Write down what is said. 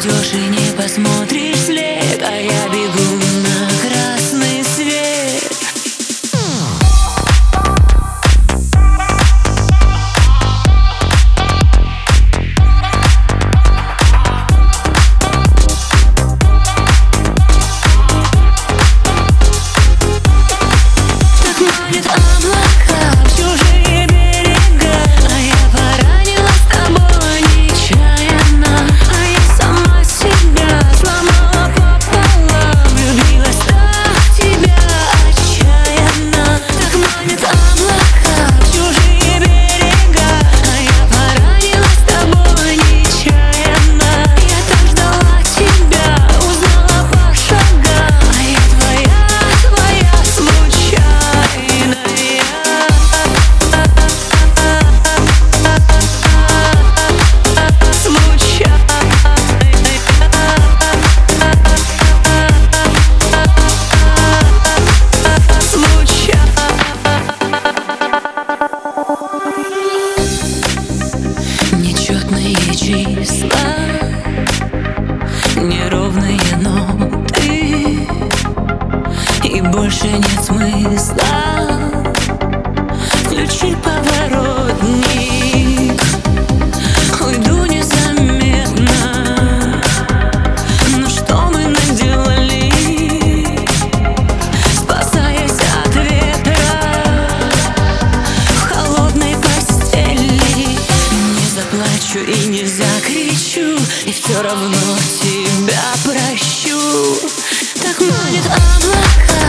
уйдешь и не посмотришь след, а я бегу. Холодные числа закричу И все равно тебя прощу. Так молит облака.